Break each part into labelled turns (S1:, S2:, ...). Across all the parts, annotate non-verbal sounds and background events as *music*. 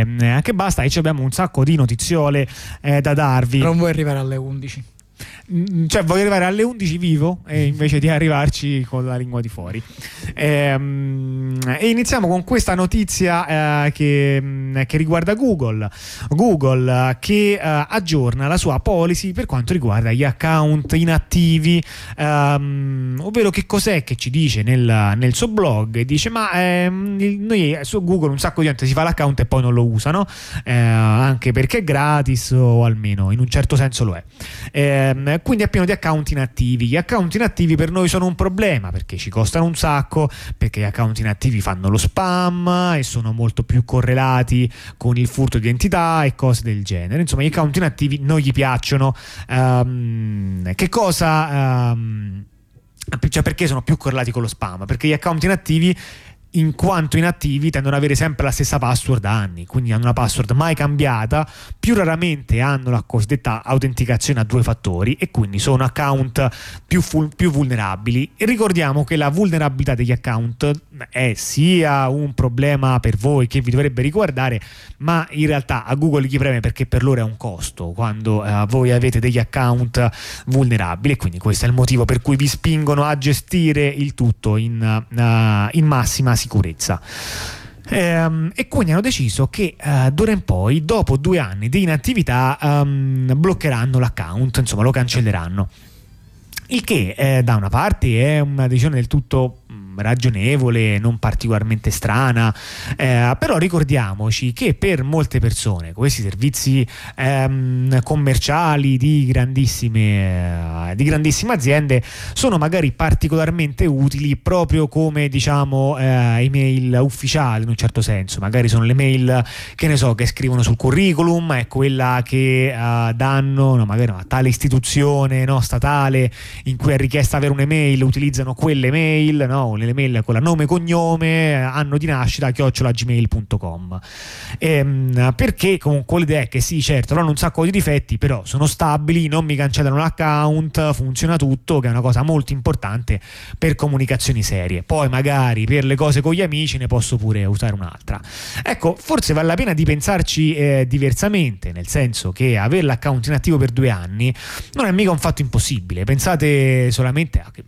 S1: anche basta e abbiamo un sacco di notiziole eh, da darvi.
S2: Non vuoi arrivare alle 11?
S1: Mm, cioè voglio arrivare alle 11 vivo e invece di arrivarci con la lingua di fuori. Ehm, e iniziamo con questa notizia eh, che, mm, che, riguarda Google. Google che eh, aggiorna la sua policy per quanto riguarda gli account inattivi. Ehm, ovvero che cos'è che ci dice nel, nel suo blog? Dice ma ehm, noi su Google un sacco di gente si fa l'account e poi non lo usano eh, anche perché è gratis o almeno in un certo senso lo è ehm, quindi è pieno di account inattivi. Gli account inattivi per noi sono un problema perché ci costano un sacco, perché gli account inattivi fanno lo spam e sono molto più correlati con il furto di identità e cose del genere. Insomma, gli account inattivi non gli piacciono. Um, che cosa... Um, cioè perché sono più correlati con lo spam? Perché gli account inattivi in quanto inattivi tendono ad avere sempre la stessa password da anni, quindi hanno una password mai cambiata, più raramente hanno la cosiddetta autenticazione a due fattori e quindi sono account più, fu- più vulnerabili. E ricordiamo che la vulnerabilità degli account è sia un problema per voi che vi dovrebbe riguardare, ma in realtà a Google gli preme perché per loro è un costo quando eh, voi avete degli account vulnerabili e quindi questo è il motivo per cui vi spingono a gestire il tutto in, uh, in massima sicurezza. Ehm, e quindi hanno deciso che uh, d'ora in poi, dopo due anni di inattività, um, bloccheranno l'account, insomma lo cancelleranno. Il che eh, da una parte è una decisione del tutto ragionevole, non particolarmente strana, eh, però ricordiamoci che per molte persone questi servizi ehm, commerciali di grandissime, eh, di grandissime, aziende sono magari particolarmente utili proprio come diciamo eh, email ufficiali in un certo senso, magari sono le mail che ne so che scrivono sul curriculum, è quella che eh, danno no, magari a tale istituzione no, statale in cui è richiesta avere un'email, utilizzano quelle mail, no, le mail con la nome, cognome, anno di nascita, chiocciolagmail.com. Ehm, perché comunque l'idea è che sì, certo, hanno un sacco di difetti, però sono stabili, non mi cancellano l'account, funziona tutto, che è una cosa molto importante per comunicazioni serie. Poi magari per le cose con gli amici ne posso pure usare un'altra. Ecco, forse vale la pena di pensarci eh, diversamente, nel senso che avere l'account inattivo per due anni non è mica un fatto impossibile. Pensate solamente a che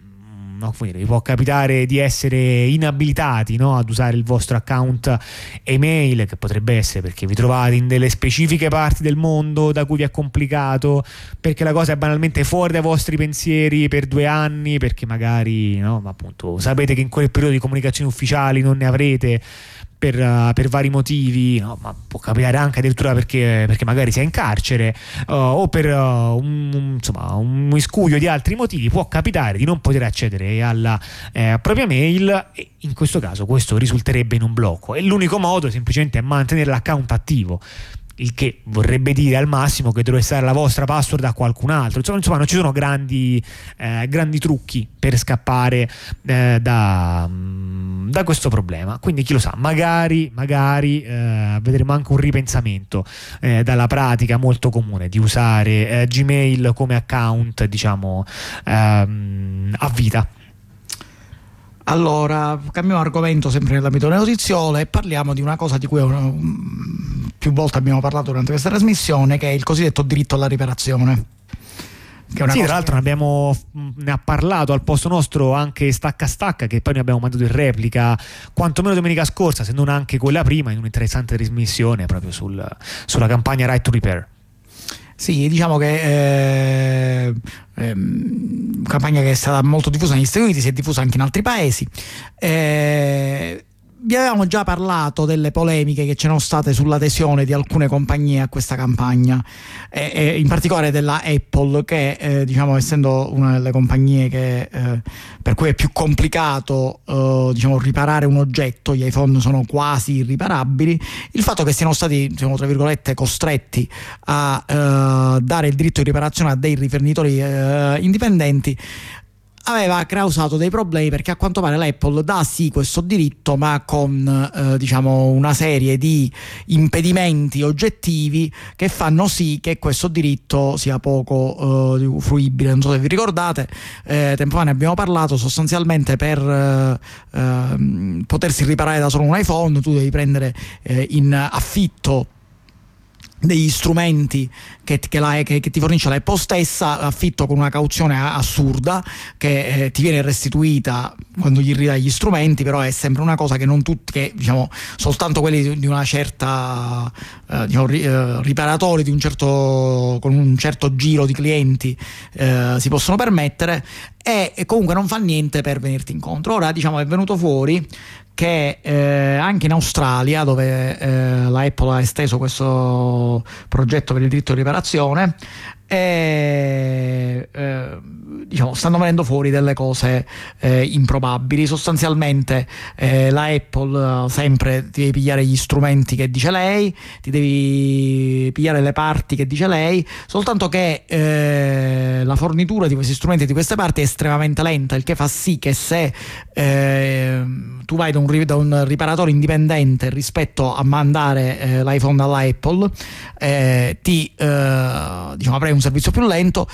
S1: no? vi può capitare di essere inabilitati no? ad usare il vostro account email, che potrebbe essere perché vi trovate in delle specifiche parti del mondo da cui vi è complicato, perché la cosa è banalmente fuori dai vostri pensieri per due anni, perché magari no? appunto, sapete che in quel periodo di comunicazioni ufficiali non ne avrete per, uh, per, vari motivi, no? ma può capitare anche addirittura perché, perché magari sei in carcere uh, o per uh, un, insomma, un miscuglio di altri motivi, può capitare di non poter accedere alla eh, propria mail e in questo caso questo risulterebbe in un blocco e l'unico modo semplicemente è mantenere l'account attivo il che vorrebbe dire al massimo che dovreste dare la vostra password a qualcun altro. Insomma, insomma non ci sono grandi, eh, grandi trucchi per scappare eh, da, mm, da, questo problema. Quindi chi lo sa, magari, magari eh, vedremo anche un ripensamento eh, dalla pratica molto comune di usare eh, Gmail come account, diciamo, ehm, a vita.
S2: Allora, cambiamo argomento sempre nell'ambito delle notiziole e parliamo di una cosa di cui una, più volte abbiamo parlato durante questa trasmissione, che è il cosiddetto diritto alla riparazione.
S1: Che sì, tra l'altro ne, abbiamo, ne ha parlato al posto nostro anche Stacca Stacca, che poi ne abbiamo mandato in replica quantomeno domenica scorsa, se non anche quella prima, in un'interessante trasmissione proprio sul, sulla campagna Right to Repair.
S2: Sì, diciamo che eh, ehm, campagna che è stata molto diffusa negli Stati Uniti, si è diffusa anche in altri paesi. Eh, vi avevamo già parlato delle polemiche che c'erano state sull'adesione di alcune compagnie a questa campagna, e, e in particolare della Apple, che eh, diciamo, essendo una delle compagnie che, eh, per cui è più complicato eh, diciamo, riparare un oggetto, gli iPhone sono quasi irriparabili, il fatto che siano stati diciamo, tra virgolette, costretti a eh, dare il diritto di riparazione a dei rifornitori eh, indipendenti aveva causato dei problemi perché a quanto pare l'Apple dà sì questo diritto ma con eh, diciamo una serie di impedimenti oggettivi che fanno sì che questo diritto sia poco eh, fruibile. Non so se vi ricordate eh, tempo fa ne abbiamo parlato sostanzialmente per eh, ehm, potersi riparare da solo un iPhone tu devi prendere eh, in affitto degli strumenti che, che, la, che, che, ti fornisce l'Apple stessa, affitto con una cauzione assurda che eh, ti viene restituita quando gli ridai gli strumenti, però è sempre una cosa che non tutti, che diciamo soltanto quelli di una certa eh, diciamo, ri, eh, riparatori di un certo, con un certo giro di clienti eh, si possono permettere e, e comunque non fa niente per venirti incontro. Ora diciamo è venuto fuori che eh, anche in Australia, dove eh, la Apple ha esteso questo progetto per il diritto di riparazione, e eh, diciamo, stanno venendo fuori delle cose eh, improbabili. Sostanzialmente eh, la Apple eh, sempre ti devi pigliare gli strumenti che dice lei, ti devi pigliare le parti che dice lei, soltanto che eh, la fornitura di questi strumenti e di queste parti è estremamente lenta, il che fa sì che se eh, tu vai da un, da un, riparatore indipendente rispetto a mandare l'iPhone dall'Apple, ti diciamo, avrai un servizio più lento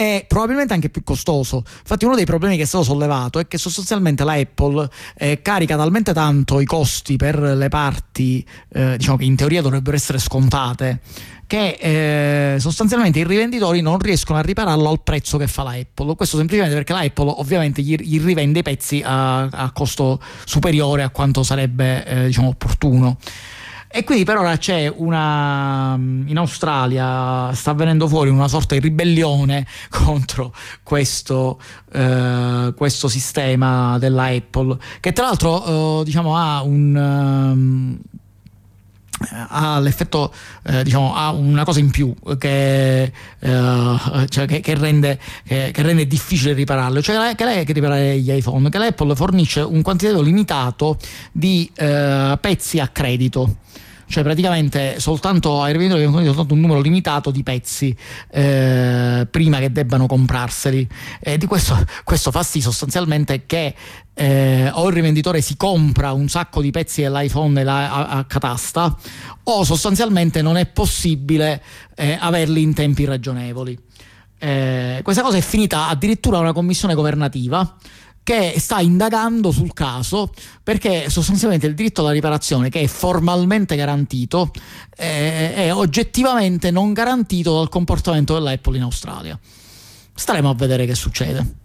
S2: è probabilmente anche più costoso. Infatti, uno dei problemi che è stato sollevato è che sostanzialmente la Apple eh, carica talmente tanto i costi per le parti, eh, diciamo che in teoria dovrebbero essere scontate. Che eh, sostanzialmente i rivenditori non riescono a ripararlo al prezzo che fa la Apple. Questo semplicemente perché la Apple ovviamente gli, gli rivende i pezzi a, a, costo superiore a quanto sarebbe eh, diciamo, opportuno. E quindi per ora c'è una. in Australia sta venendo fuori una sorta di ribellione *laughs* contro questo, eh, questo sistema della Apple, che tra l'altro eh, diciamo ha un. Um, ha l'effetto, eh, diciamo, ha una cosa in più che, eh, cioè che, che, rende, che, rende, difficile ripararlo, cioè che lei che riparare gli iPhone, che l'Apple fornisce un quantitativo limitato di eh, pezzi a credito cioè praticamente soltanto ai rivenditori vengono soltanto un numero limitato di pezzi eh, prima che debbano comprarseli e di questo, questo fa sì sostanzialmente che eh, o il rivenditore si compra un sacco di pezzi dell'iPhone a, a catasta o sostanzialmente non è possibile eh, averli in tempi ragionevoli. Eh, questa cosa è finita addirittura una commissione governativa che sta indagando sul caso perché sostanzialmente il diritto alla riparazione che è formalmente garantito è, è oggettivamente non garantito dal comportamento dell'Apple in Australia. Staremo a vedere che succede.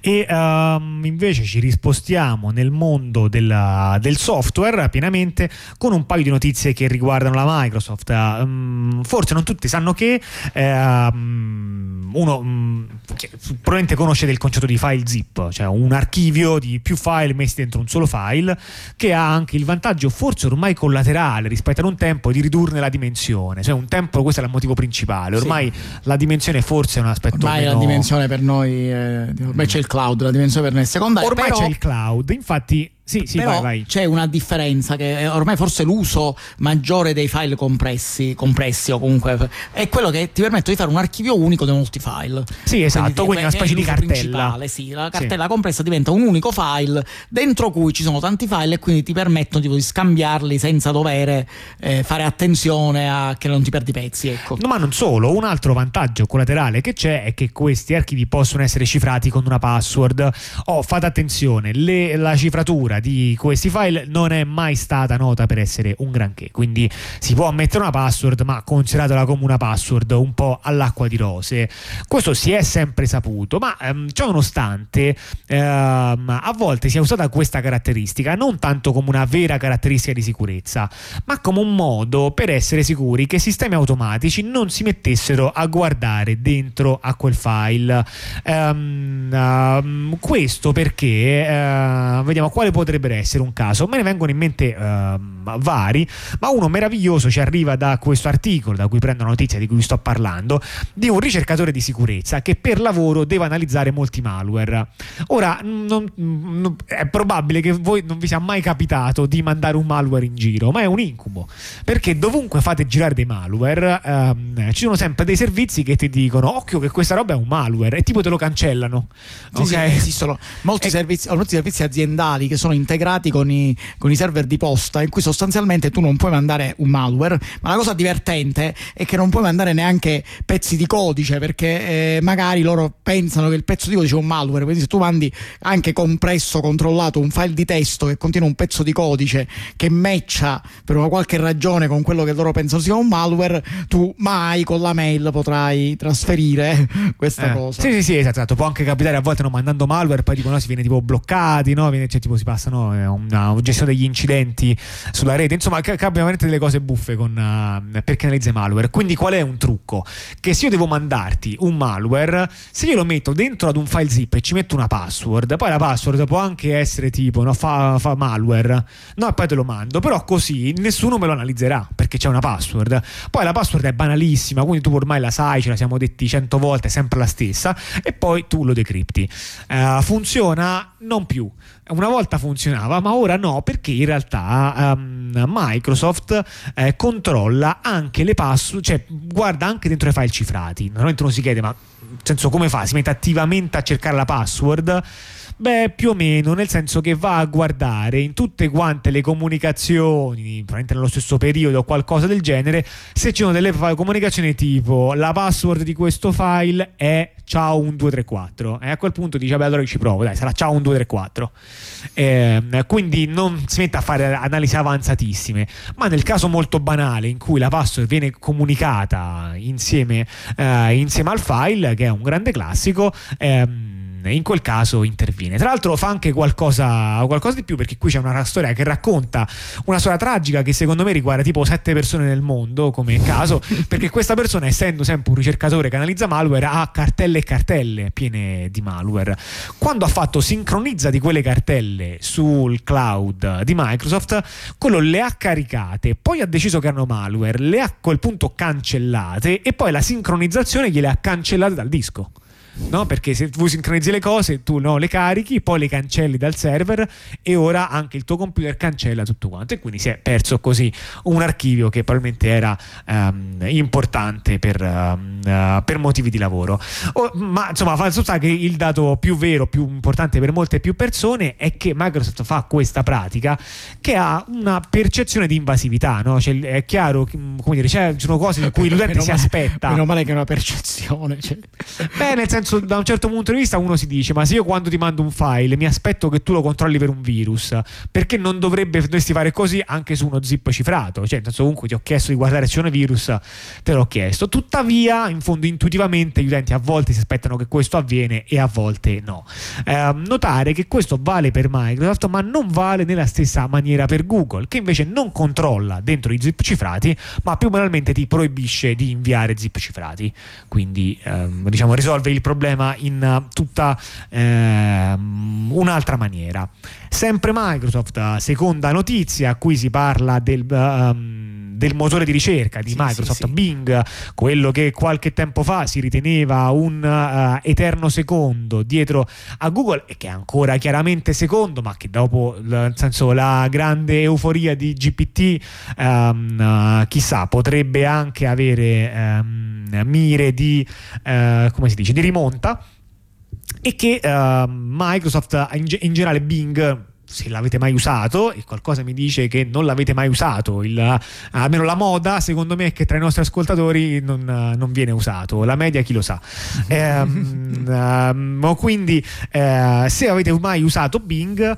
S1: E um, invece ci rispostiamo nel mondo della, del software pienamente con un paio di notizie che riguardano la Microsoft. Um, forse non tutti sanno che eh, uno um, che probabilmente conosce del concetto di file zip, cioè un archivio di più file messi dentro un solo file, che ha anche il vantaggio, forse ormai collaterale rispetto ad un tempo, di ridurne la dimensione. Cioè un tempo questo è il motivo principale. Ormai sì. la dimensione forse è un aspetto.
S2: Ormai
S1: meno...
S2: la dimensione per noi è Beh, c'è il cloud, la dimensione per noi è secondaria.
S1: Ormai
S2: però...
S1: c'è il cloud, infatti sì, sì,
S2: Però
S1: vai, vai.
S2: c'è una differenza che ormai forse l'uso maggiore dei file compressi, compressi o comunque è quello che ti permette di fare un archivio unico di molti file.
S1: Sì, esatto, quindi, quindi una specie di cartella.
S2: Sì, la cartella sì. compressa diventa un unico file dentro cui ci sono tanti file e quindi ti permettono tipo, di scambiarli senza dover eh, fare attenzione a che non ti perdi pezzi. Ecco.
S1: No, ma non solo, un altro vantaggio collaterale che c'è è che questi archivi possono essere cifrati con una password. Oh, fate attenzione, le, la cifratura struttura di questi file non è mai stata nota per essere un granché, quindi si può mettere una password, ma consideratela come una password un po' all'acqua di rose. Questo si è sempre saputo, ma ehm, ciò nonostante ehm, a volte si è usata questa caratteristica non tanto come una vera caratteristica di sicurezza, ma come un modo per essere sicuri che sistemi automatici non si mettessero a guardare dentro a quel file. Um, um, questo perché uh, vediamo quale può potrebbe essere un caso. Me ne vengono in mente. Uh, vari, ma uno meraviglioso ci arriva da questo articolo da cui prendo notizia di cui sto parlando, di un ricercatore di sicurezza che per lavoro deve analizzare molti malware. Ora, non, non, è probabile che voi non vi sia mai capitato di mandare un malware in giro, ma è un incubo, perché dovunque fate girare dei malware, ehm, ci sono sempre dei servizi che ti dicono occhio che questa roba è un malware e tipo te lo cancellano.
S2: Sì, okay? sì, esistono molti, e... servizi, molti, servizi, aziendali che sono integrati con i, con i server di posta in cui sostanzialmente tu non puoi mandare un malware, ma la cosa divertente è che non puoi mandare neanche pezzi di codice perché eh, magari loro pensano che il pezzo di codice è un malware, quindi se tu mandi anche compresso, controllato un file di testo che contiene un pezzo di codice che matcha per una qualche ragione con quello che loro pensano sia un malware, tu mai con la mail potrai trasferire questa
S1: eh.
S2: cosa.
S1: Sì, sì, sì, esatto, esatto. Può anche capitare a volte non mandando malware, poi dicono no, si viene tipo bloccati, no? Viene, cioè, tipo si passano una, una gestione degli incidenti sulla rete. Insomma, capitano veramente delle cose buffe con, uh, perché analizza malware. Quindi qual è un trucco? Che se io devo mandarti un malware, se io lo metto dentro ad un file zip e ci metto una password, poi la password può anche essere tipo no, fa, fa malware, no, e poi te lo mando, però così nessuno me lo analizzerà perché c'è una password. Poi la password è banalissima, quindi tu ormai la sai, ce la siamo detti cento volte, è sempre la stessa, e poi tu lo decripti. Uh, funziona non più. Una volta funzionava, ma ora no, perché in realtà um, Microsoft eh, controlla anche le password, cioè guarda anche dentro i file cifrati. Normalmente uno si chiede, ma senso come fa? Si mette attivamente a cercare la password? Beh, più o meno, nel senso che va a guardare in tutte quante le comunicazioni, probabilmente nello stesso periodo o qualcosa del genere, se ci sono delle comunicazioni tipo la password di questo file è ciao 1234 e a quel punto dice beh allora ci provo, dai sarà ciao 1234 eh, quindi non si mette a fare analisi avanzatissime ma nel caso molto banale in cui la password viene comunicata insieme, eh, insieme al file che è un grande classico ehm, in quel caso interviene. Tra l'altro fa anche qualcosa, qualcosa, di più perché qui c'è una storia che racconta una storia tragica che secondo me riguarda tipo sette persone nel mondo come caso *laughs* perché questa persona essendo sempre un ricercatore che analizza malware ha cartelle e cartelle piene di malware. Quando ha fatto sincronizza di quelle cartelle sul cloud di Microsoft quello le ha caricate poi ha deciso che erano malware le ha a quel punto cancellate e poi la sincronizzazione gliele ha cancellate dal disco no? perché se tu sincronizzi le cose tu no, le carichi, poi le cancelli dal server e ora anche il tuo computer cancella tutto quanto e quindi si è perso così un archivio che probabilmente era um, importante per, um, uh, per, motivi di lavoro. Oh, ma insomma, fa sta che il dato più vero, più importante per molte più persone è che Microsoft fa questa pratica che ha una percezione di invasività, no? cioè, è chiaro, come dire, ci sono cose di *laughs* cui l'utente si aspetta.
S2: Meno male che è una percezione. Cioè.
S1: Beh, nel senso senso, da un certo punto di vista, uno si dice: Ma se io quando ti mando un file mi aspetto che tu lo controlli per un virus, perché non dovrebbe dovresti fare così anche su uno zip cifrato? Cioè, senso, comunque ti ho chiesto di guardare se c'è un virus, te l'ho chiesto. Tuttavia, in fondo, intuitivamente, gli utenti a volte si aspettano che questo avviene e a volte no. Eh, notare che questo vale per Microsoft, ma non vale nella stessa maniera per Google, che invece non controlla dentro i zip cifrati, ma più banalmente ti proibisce di inviare zip cifrati. Quindi, ehm, diciamo, risolve il problema problema in uh, tutta eh, un'altra maniera. Sempre Microsoft, seconda notizia, qui si parla del... Um, del motore di ricerca di sì, Microsoft, sì. Bing, quello che qualche tempo fa si riteneva un uh, eterno secondo dietro a Google e che è ancora chiaramente secondo, ma che dopo nel senso, la grande euforia di GPT, um, uh, chissà, potrebbe anche avere um, mire di, uh, come si dice, di rimonta e che Microsoft in, in generale Bing se l'avete mai usato e qualcosa mi dice che non l'avete mai usato il, almeno la moda secondo me è che tra i nostri ascoltatori non, non viene usato la media chi lo sa. *laughs* Ehm, um, quindi eh, se avete mai usato Bing eh,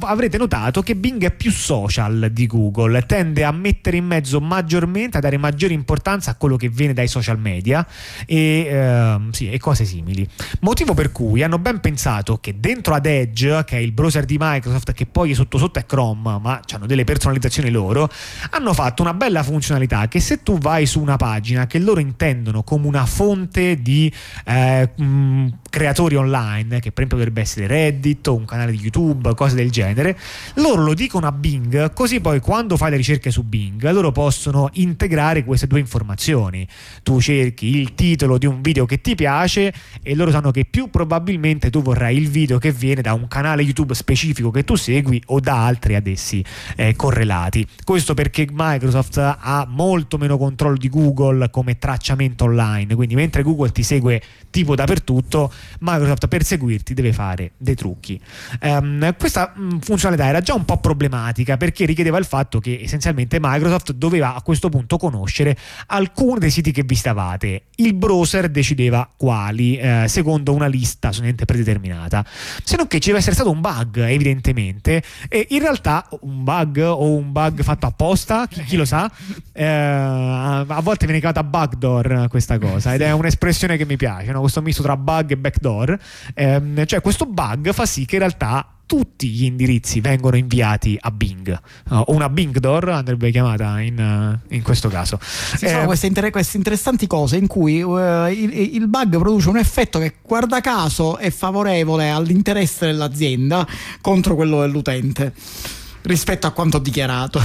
S1: avrete notato che Bing è più social di Google tende a mettere in mezzo maggiormente a dare maggiore importanza a quello che viene dai social media e, eh, sì, e cose simili. Motivo per cui hanno ben pensato che dentro ad Edge che è il browser di Microsoft che poi sotto sotto è Chrome, ma hanno delle personalizzazioni loro, hanno fatto una bella funzionalità che se tu vai su una pagina che loro intendono come una fonte di eh, creatori online, che per esempio dovrebbe essere Reddit o un canale di YouTube, cose del genere, loro lo dicono a Bing, così poi quando fai le ricerche su Bing, loro possono integrare queste due informazioni. Tu cerchi il titolo di un video che ti piace e loro sanno che più probabilmente tu vorrai il video che viene da un canale YouTube specifico che tu segui o da altri ad essi eh, correlati. Questo perché Microsoft ha molto meno controllo di Google come tracciamento online, quindi mentre Google ti segue tipo dappertutto, Microsoft per seguirti deve fare dei trucchi. Um, questa mm, funzionalità era già un po' problematica perché richiedeva il fatto che essenzialmente Microsoft doveva a questo punto conoscere alcuni dei siti che visitavate. Il browser decideva quali, eh, secondo una lista solamente predeterminata. Se non che ci deve essere stato un bug, evidentemente, e in realtà un bug o un bug fatto apposta, chi, chi lo sa, eh, a volte viene chiamata bugdoor questa cosa ed è un'espressione che mi piace, no? questo misto tra bug e backdoor. Eh, cioè questo bug fa sì che in realtà tutti gli indirizzi vengono inviati a Bing o una Bing door andrebbe chiamata in, in questo caso
S2: ci sono eh, queste, inter- queste, interessanti cose in cui uh, il, il, bug produce un effetto che guarda caso è favorevole all'interesse dell'azienda contro quello dell'utente rispetto a quanto dichiarato.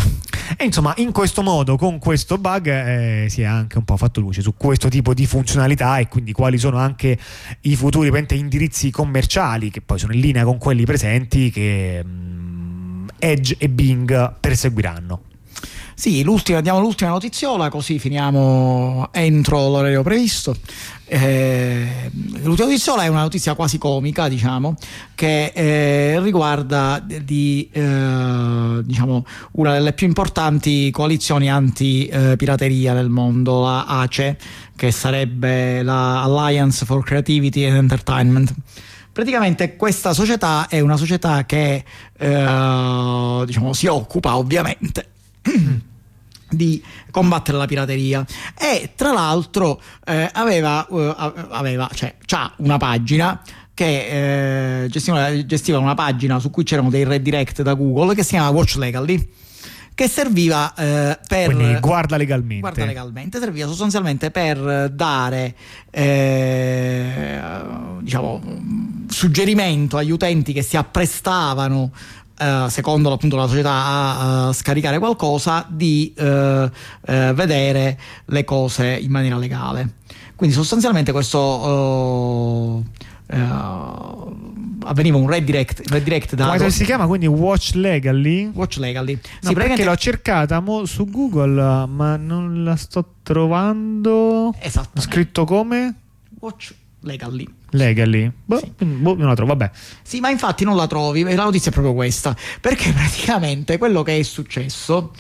S1: E insomma, in questo modo, con questo bug, eh, si è anche un po' fatto luce su questo tipo di funzionalità e quindi quali sono anche i futuri indirizzi commerciali che poi sono in linea con quelli presenti che um, Edge e Bing perseguiranno.
S2: Sì, l'ultima, diamo l'ultima notiziola così finiamo entro l'orario previsto. Eh, l'ultima notiziola è una notizia quasi comica, diciamo, che eh, riguarda di, eh, diciamo, una delle più importanti coalizioni anti-pirateria del mondo, la ACE, che sarebbe la Alliance for Creativity and Entertainment. Praticamente questa società è una società che eh, diciamo, si occupa ovviamente *clears throat* di combattere la pirateria e tra l'altro eh, aveva, uh, aveva cioè c'ha una pagina che eh, gestiva, gestiva, una pagina su cui c'erano dei redirect da Google che si chiama Watch Legally che serviva eh, per
S1: Quindi guarda legalmente.
S2: guarda legalmente serviva sostanzialmente per dare eh, diciamo suggerimento agli utenti che si apprestavano Uh, secondo appunto la società a, a scaricare qualcosa di uh, uh, vedere le cose in maniera legale. Quindi sostanzialmente questo avveniva un redirect, redirect da
S1: come si chiama? Quindi Watch Legally?
S2: Watch Legally. No,
S1: sì, perché l'ho cercata su Google ma non la sto trovando.
S2: Esatto
S1: scritto come?
S2: Watch Legally
S1: Legally, boh, sì. boh, non la trovo, vabbè.
S2: Sì, ma infatti non la trovi, la notizia è proprio questa, perché praticamente quello che è successo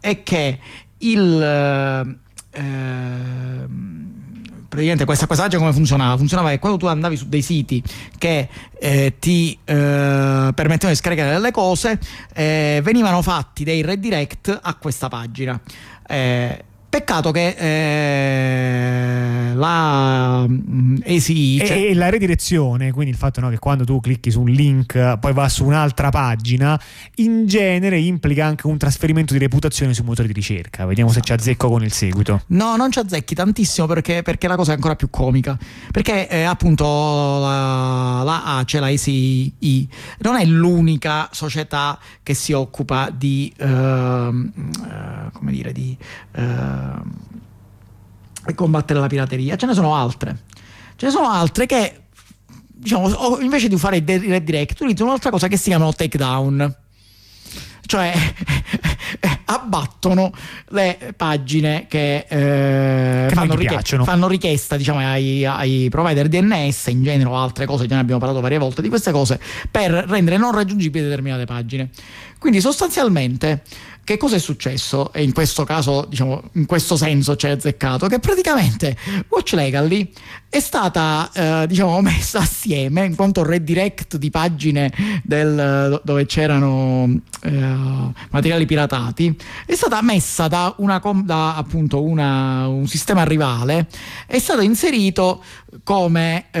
S2: è che il... Eh, praticamente questa passaggio come funzionava? Funzionava che quando tu andavi su dei siti che eh, ti eh, permettevano di scaricare delle cose, eh, venivano fatti dei redirect a questa pagina. Eh, Peccato che eh, la ACI
S1: cioè... e, la redirezione, quindi il fatto no, che quando tu clicchi su un link poi va su un'altra pagina, in genere implica anche un trasferimento di reputazione sui motori di ricerca. Vediamo esatto. se ci azzecco con il seguito.
S2: No, non ci azzecchi tantissimo perché, perché la cosa è ancora più comica. Perché eh, appunto la, la ACE, la ACI, non è l'unica società che si occupa di, uh, uh, come dire, di uh, e combattere la pirateria. Ce ne sono altre. Ce ne sono altre che, diciamo, invece di fare i redirect, utilizzano un'altra cosa che si chiamano takedown. Cioè, *laughs* abbattono le pagine che, eh,
S1: che fanno, richie-
S2: fanno, richiesta diciamo, ai, ai, provider DNS, in genere o altre cose, già ne abbiamo parlato varie volte di queste cose, per rendere non raggiungibili determinate pagine. Quindi sostanzialmente che cosa è successo? E in questo caso, diciamo, in questo senso c'è azzeccato, che praticamente Watch Legally è stata, eh, diciamo, *laughs* messa assieme, in quanto redirect di pagine del, dove c'erano eh, materiali piratati, è stata messa da, una, da appunto una, un sistema rivale, è stato inserito come eh,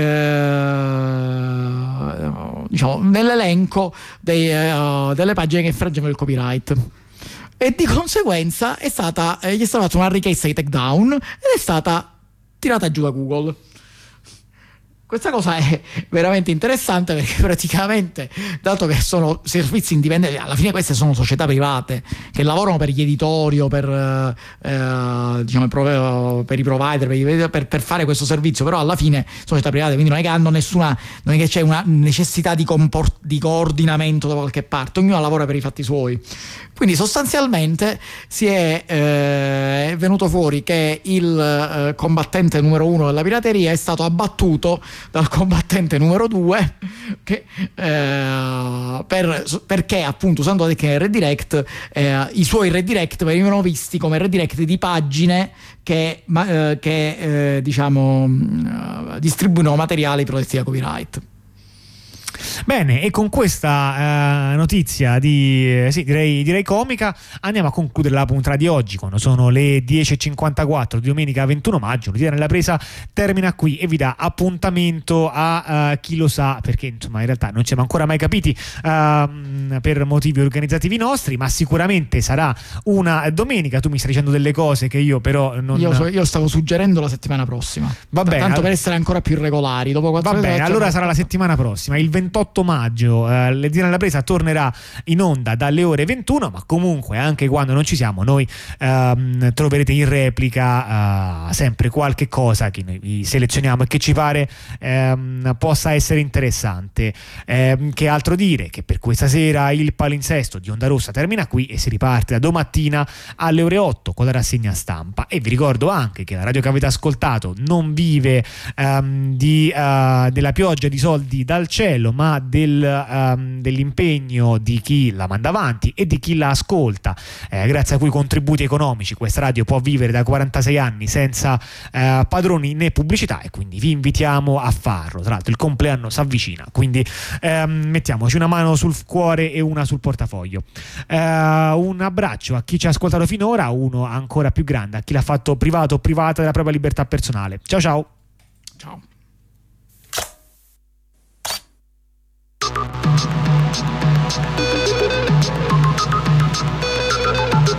S2: diciamo, nell'elenco dei, uh, delle pagine che infrangevano il copyright e di conseguenza è stata, eh, gli è stata fatta una richiesta di takedown ed è stata tirata giù da Google. questa cosa è veramente interessante perché *laughs* praticamente, dato che sono servizi indipendenti, alla fine queste sono società private che lavorano per gli editori o per, eh, diciamo, per i provider, per, per, fare questo servizio, però alla fine sono società private, quindi non è che hanno nessuna, non è che c'è una necessità di, comport- di coordinamento da qualche parte, ognuno lavora per i fatti suoi. Quindi sostanzialmente si è eh, venuto fuori che il eh, combattente numero uno della pirateria è stato abbattuto dal combattente numero 2 che, eh, per, perché appunto usando la tecnica redirect eh, i suoi redirect venivano visti come redirect di pagine che, ma, eh, che eh, diciamo eh, distribuono materiali protetti da copyright.
S1: Bene, e con questa eh, notizia di, eh, sì, direi, direi, comica andiamo a concludere la puntata di oggi quando sono le 10.54 di domenica 21 maggio. L'idea nella presa termina qui e vi dà appuntamento a uh, chi lo sa perché insomma in realtà non ci siamo ancora mai capiti uh, per motivi organizzativi nostri, ma sicuramente sarà una domenica. Tu mi stai dicendo delle cose che io però non...
S2: Io, so, io stavo suggerendo la settimana prossima. Va bene. Tanto per essere ancora più regolari. Dopo
S1: Va bene, allora sarà la settimana prossima, il 28 28 maggio eh, l'Edina della Presa tornerà in onda dalle ore 21, ma comunque anche quando non ci siamo noi ehm, troverete in replica eh, sempre qualche cosa che noi selezioniamo e che ci pare ehm, possa essere interessante. Eh, che altro dire? Che per questa sera il palinsesto di Onda Rossa termina qui e si riparte da domattina alle ore 8 con la rassegna stampa e vi ricordo anche che la radio che avete ascoltato non vive ehm, di, uh, della pioggia di soldi dal cielo ma del, um, dell'impegno di chi la manda avanti e di chi la ascolta, eh, grazie a cui contributi economici questa radio può vivere da 46 anni senza eh, padroni né pubblicità e quindi vi invitiamo a farlo. Tra l'altro il compleanno si avvicina, quindi ehm, mettiamoci una mano sul cuore e una sul portafoglio. Eh, un abbraccio a chi ci ha ascoltato finora, uno ancora più grande, a chi l'ha fatto privato o privata della propria libertà personale. Ciao ciao. Ciao.